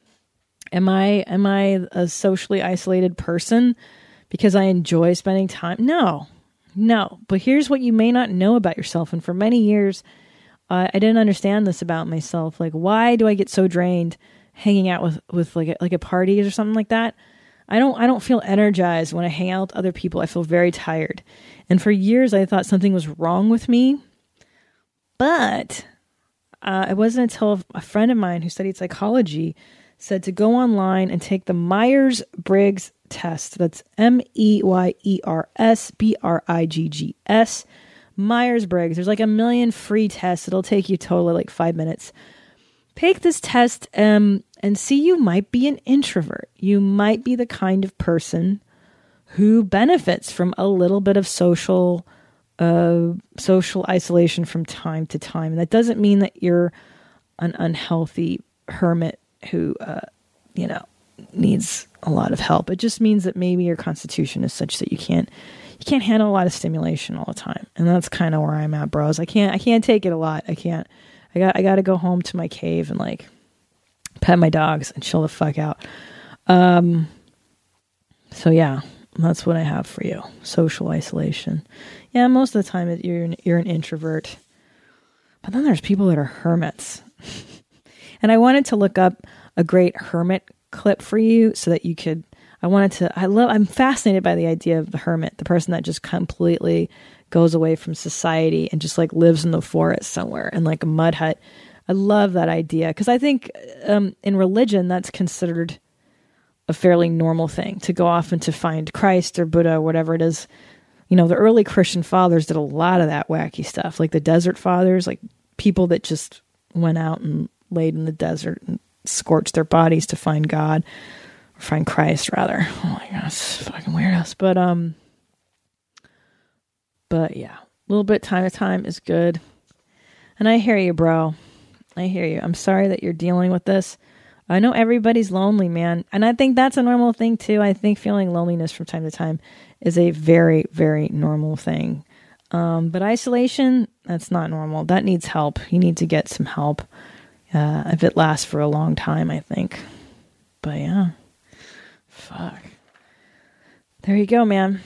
Am I am I a socially isolated person because I enjoy spending time? No, no, but here's what you may not know about yourself. And for many years, uh, I didn't understand this about myself. Like, why do I get so drained hanging out with with like a, like a parties or something like that? I don't I don't feel energized when I hang out with other people. I feel very tired. And for years, I thought something was wrong with me. But uh, it wasn't until a friend of mine who studied psychology said to go online and take the Myers Briggs test. That's M E Y E R S B R I G G S. Myers Briggs. There's like a million free tests. It'll take you totally like five minutes. Take this test um, and see you might be an introvert. You might be the kind of person who benefits from a little bit of social uh, social isolation from time to time. And that doesn't mean that you're an unhealthy hermit who, uh, you know, needs a lot of help. It just means that maybe your constitution is such that you can't you can't handle a lot of stimulation all the time. And that's kind of where I'm at, bros. I can't I can't take it a lot. I can't. I got I got to go home to my cave and like pet my dogs and chill the fuck out. Um so yeah, that's what I have for you. Social isolation. Yeah, most of the time you're an, you're an introvert. But then there's people that are hermits. [laughs] and I wanted to look up a great hermit clip for you so that you could. I wanted to. I love. I'm fascinated by the idea of the hermit, the person that just completely goes away from society and just like lives in the forest somewhere in like a mud hut. I love that idea because I think um, in religion that's considered a fairly normal thing to go off and to find Christ or Buddha or whatever it is. You know, the early Christian fathers did a lot of that wacky stuff, like the desert fathers, like people that just went out and laid in the desert and scorched their bodies to find God or find Christ rather. [laughs] Oh my gosh, fucking weirdos. But um but yeah, a little bit time to time is good. And I hear you, bro. I hear you. I'm sorry that you're dealing with this. I know everybody's lonely, man. And I think that's a normal thing too. I think feeling loneliness from time to time is a very, very normal thing. Um, but isolation, that's not normal. That needs help. You need to get some help uh, if it lasts for a long time, I think. But yeah. Fuck. There you go, man.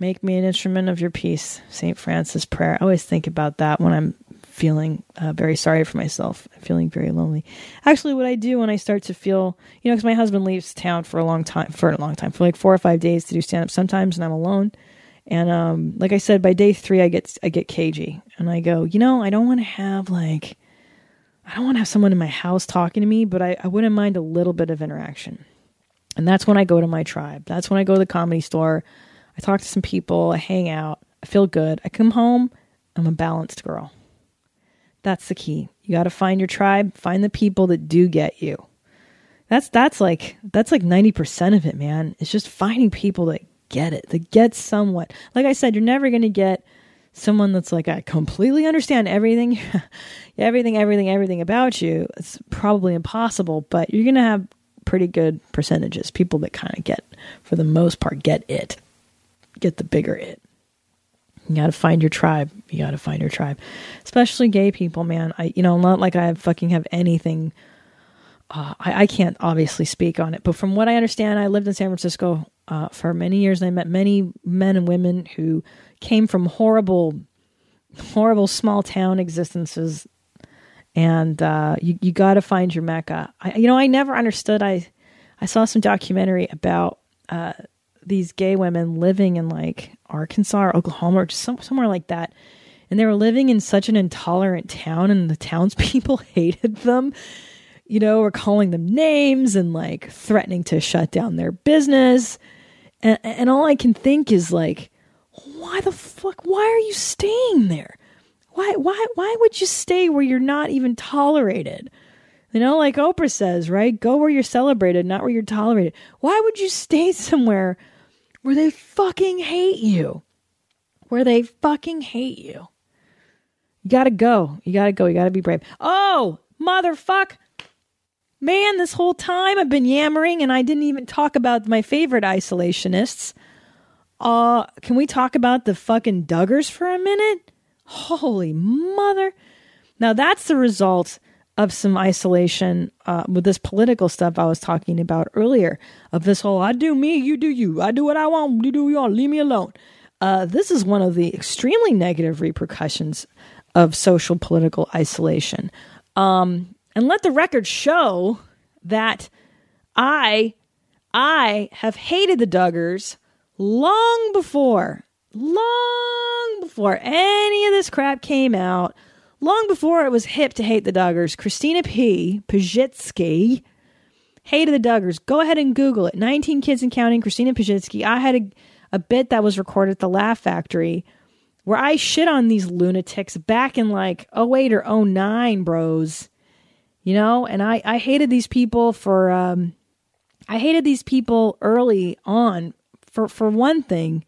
Make me an instrument of your peace. St. Francis prayer. I always think about that when I'm feeling uh, very sorry for myself, feeling very lonely. Actually, what I do when I start to feel, you know, because my husband leaves town for a long time, for a long time, for like four or five days to do stand up sometimes, and I'm alone. And um, like I said, by day three, I get I get cagey, and I go, you know, I don't want to have like, I don't want to have someone in my house talking to me, but I, I wouldn't mind a little bit of interaction. And that's when I go to my tribe. That's when I go to the comedy store. I talk to some people. I hang out. I feel good. I come home. I'm a balanced girl. That's the key. You got to find your tribe, find the people that do get you. That's that's like that's like 90% of it, man. It's just finding people that get it, that get somewhat. Like I said, you're never going to get someone that's like I completely understand everything [laughs] everything everything everything about you. It's probably impossible, but you're to have pretty good percentages. People that kind of get for the most part get it. Get the bigger it. You got to find your tribe. You got to find your tribe, especially gay people, man. I, you know, not like I fucking have anything. Uh, I, I can't obviously speak on it, but from what I understand, I lived in San Francisco uh, for many years. And I met many men and women who came from horrible, horrible small town existences, and uh, you you got to find your mecca. I, you know, I never understood. I I saw some documentary about uh, these gay women living in like Arkansas or Oklahoma or just some, somewhere like that. And they were living in such an intolerant town, and the townspeople [laughs] hated them, you know, were calling them names and like threatening to shut down their business. And, and all I can think is like, why the fuck? Why are you staying there? Why, why, why would you stay where you're not even tolerated? You know, like Oprah says, right? Go where you're celebrated, not where you're tolerated. Why would you stay [laughs] somewhere where they fucking hate you. Where they fucking hate you. You gotta go. You gotta go. You gotta be brave. Oh, motherfuck. Man, this whole time I've been yammering and I didn't even talk about my favorite isolationists. Uh, can we talk about the fucking Duggars for a minute? Holy mother. Now that's the result of some isolation uh, with this political stuff I was talking about earlier. Of this whole "I do me, you do you, I do what I want, you do you want, leave me alone." Uh, this is one of the extremely negative repercussions of social political isolation. Um, and let the record show that I, I have hated the Duggars long before, long before any of this crap came out Long before it was hip to hate the Duggars, Christina P. Pazsitzky hated the Duggars. Go ahead and Google it. 19 Kids and Counting, Christina Pazsitzky. I had a, a bit that was recorded at the Laugh Factory where I shit on these lunatics back in like 08 or 09, bros. You know, and I, I hated these people for, um, I hated these people early on. For, for one thing,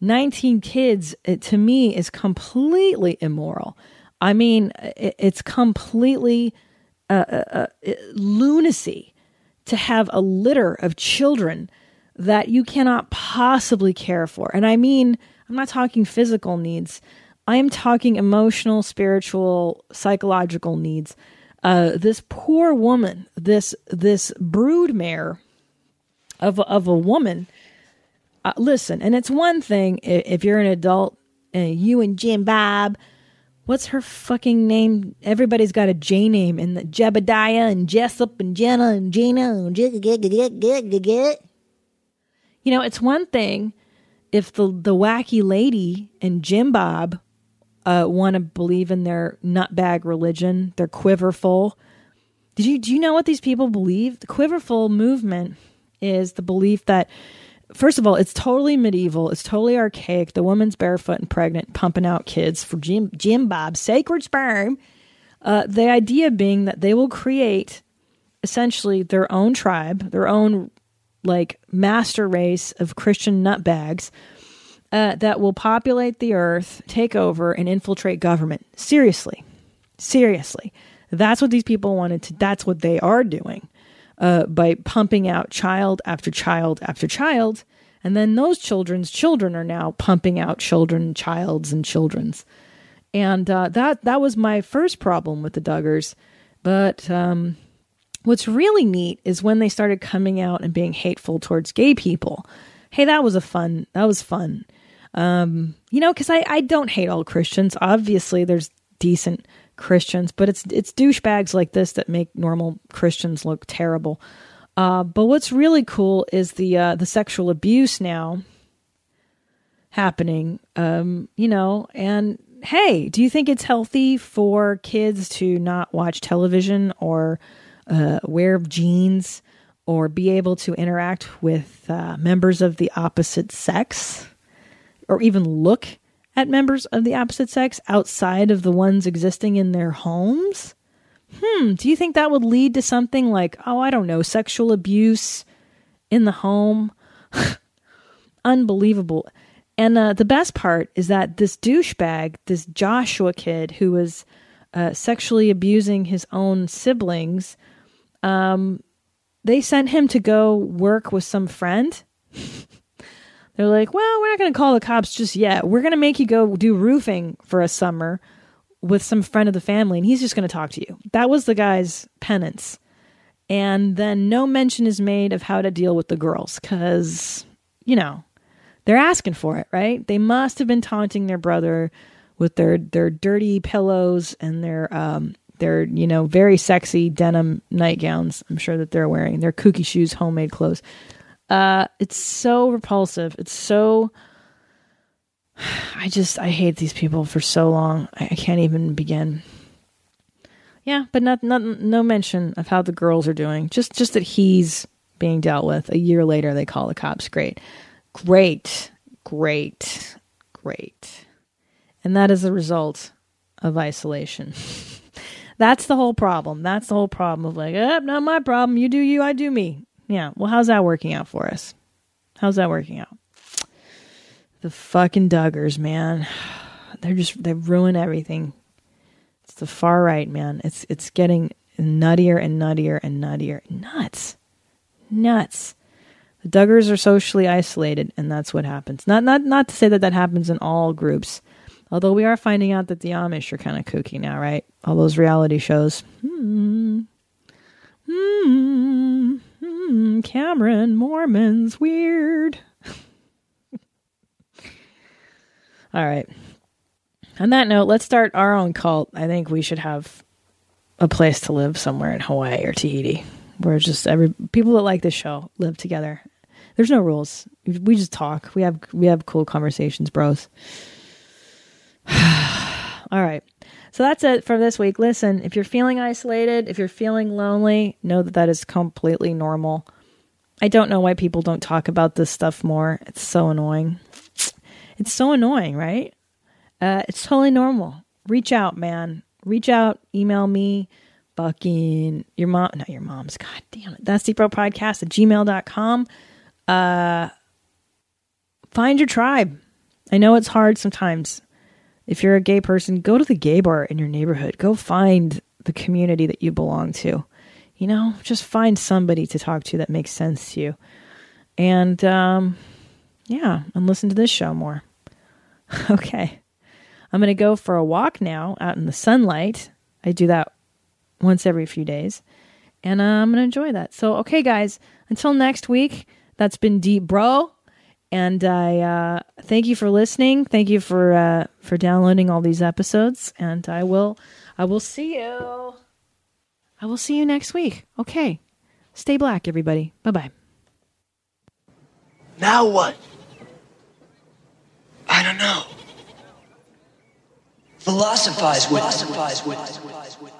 19 kids, it, to me, is completely immoral. I mean, it's completely uh, uh, uh, lunacy to have a litter of children that you cannot possibly care for. And I mean, I'm not talking physical needs. I am talking emotional, spiritual, psychological needs. Uh, this poor woman, this this broodmare of of a woman. Uh, listen, and it's one thing if, if you're an adult, and you and Jim Bob what's her fucking name? Everybody's got a J name in the Jebediah and Jessup and Jenna and Gina and you know, it's one thing if the the wacky lady and Jim Bob uh, want to believe in their nutbag religion, their quiverful. Did you do you know what these people believe? The quiverful movement is the belief that first of all, it's totally medieval. It's totally archaic. The woman's barefoot and pregnant, pumping out kids for Jim, Jim Bob's sacred sperm. Uh, the idea being that they will create essentially their own tribe, their own like master race of Christian nutbags uh, that will populate the earth, take over, and infiltrate government. Seriously, seriously, that's what these people wanted to. That's what they are doing uh, by pumping out child after child after child. And then those children's children are now pumping out children, childs, and children's. And uh, that that was my first problem with the Duggars. But um, what's really neat is when they started coming out and being hateful towards gay people. Hey, that was a fun. That was fun. Um, you know, because I I don't hate all Christians. Obviously, there's decent Christians, but it's it's douchebags like this that make normal Christians look terrible. Uh, but what's really cool is the uh, the sexual abuse now happening. Um, you know, and hey, do you think it's healthy for kids to not watch television or uh, wear jeans or be able to interact with uh, members of the opposite sex or even look at members of the opposite sex outside of the ones existing in their homes? Hmm, do you think that would lead to something like, oh, I don't know, sexual abuse in the home? [laughs] Unbelievable. And uh, the best part is that this douchebag, this Joshua kid who was uh, sexually abusing his own siblings, um, they sent him to go work with some friend. [laughs] They're like, well, we're not going to call the cops just yet. We're going to make you go do roofing for a summer with some friend of the family, and he's just going to talk to you. That was the guy's penance. And then no mention is made of how to deal with the girls because, you know, they're asking for it, right? They must have been taunting their brother with their, their dirty pillows and their, um, their, you know, very sexy denim nightgowns. I'm sure that they're wearing their kooky shoes, homemade clothes. Uh, it's so repulsive. It's so. [sighs] I just I hate these people for so long. I, I can't even begin. Yeah, but not, not no mention of how the girls are doing. Just just that he's being dealt with. A year later, they call the cops. Great, great, great, great, and that is the result of isolation. [laughs] That's the whole problem. That's the whole problem of like, eh, not my problem. You do you, I do me. Yeah. Well, how's that working out for us? How's that working out? The fucking Duggars, man. [sighs] They're just they ruin everything. It's the far right, man. It's it's getting nuttier and nuttier and nuttier. Nuts. Nuts. The Duggars are socially isolated, and that's what happens. Not not not to say that that happens in all groups, although we are finding out that the Amish are kind of kooky now, right? All those reality shows. Hmm. Hmm. Hmm, Cameron, Mormons, weird. [laughs] All right. On that note, let's start our own cult. I think we should have a place to live somewhere in Hawaii or Tahiti where just every people that like this show live together. There's no rules. We just talk. We have we have cool conversations, bros. [sighs] All right. So that's it for this week. Listen, if you're feeling isolated, if you're feeling lonely, know that that is completely normal. I don't know why people don't talk about this stuff more. It's so annoying. It's so annoying, right? Uh, it's totally normal. Reach out, man. Reach out. Email me. Fucking your mom. Not your mom's. God damn it. That's Deep Podcast at gmail.com. Uh, find your tribe. I know it's hard sometimes if you're a gay person, go to the gay bar in your neighborhood. Go find the community that you belong to. You know, just find somebody to talk to that makes sense to you. And um, yeah, and listen to this show more. [laughs] okay. I'm going to go for a walk now out in the sunlight. I do that once every few days. And uh, I'm going to enjoy that. So, okay, guys, until next week, that's been Deep Bro. And I uh, thank you for listening. Thank you for uh, for downloading all these episodes. And I will I will see you. I will see you next week. Okay. Stay black, everybody. Bye bye. Now what? I don't know. Philosophize with. Philosophize with.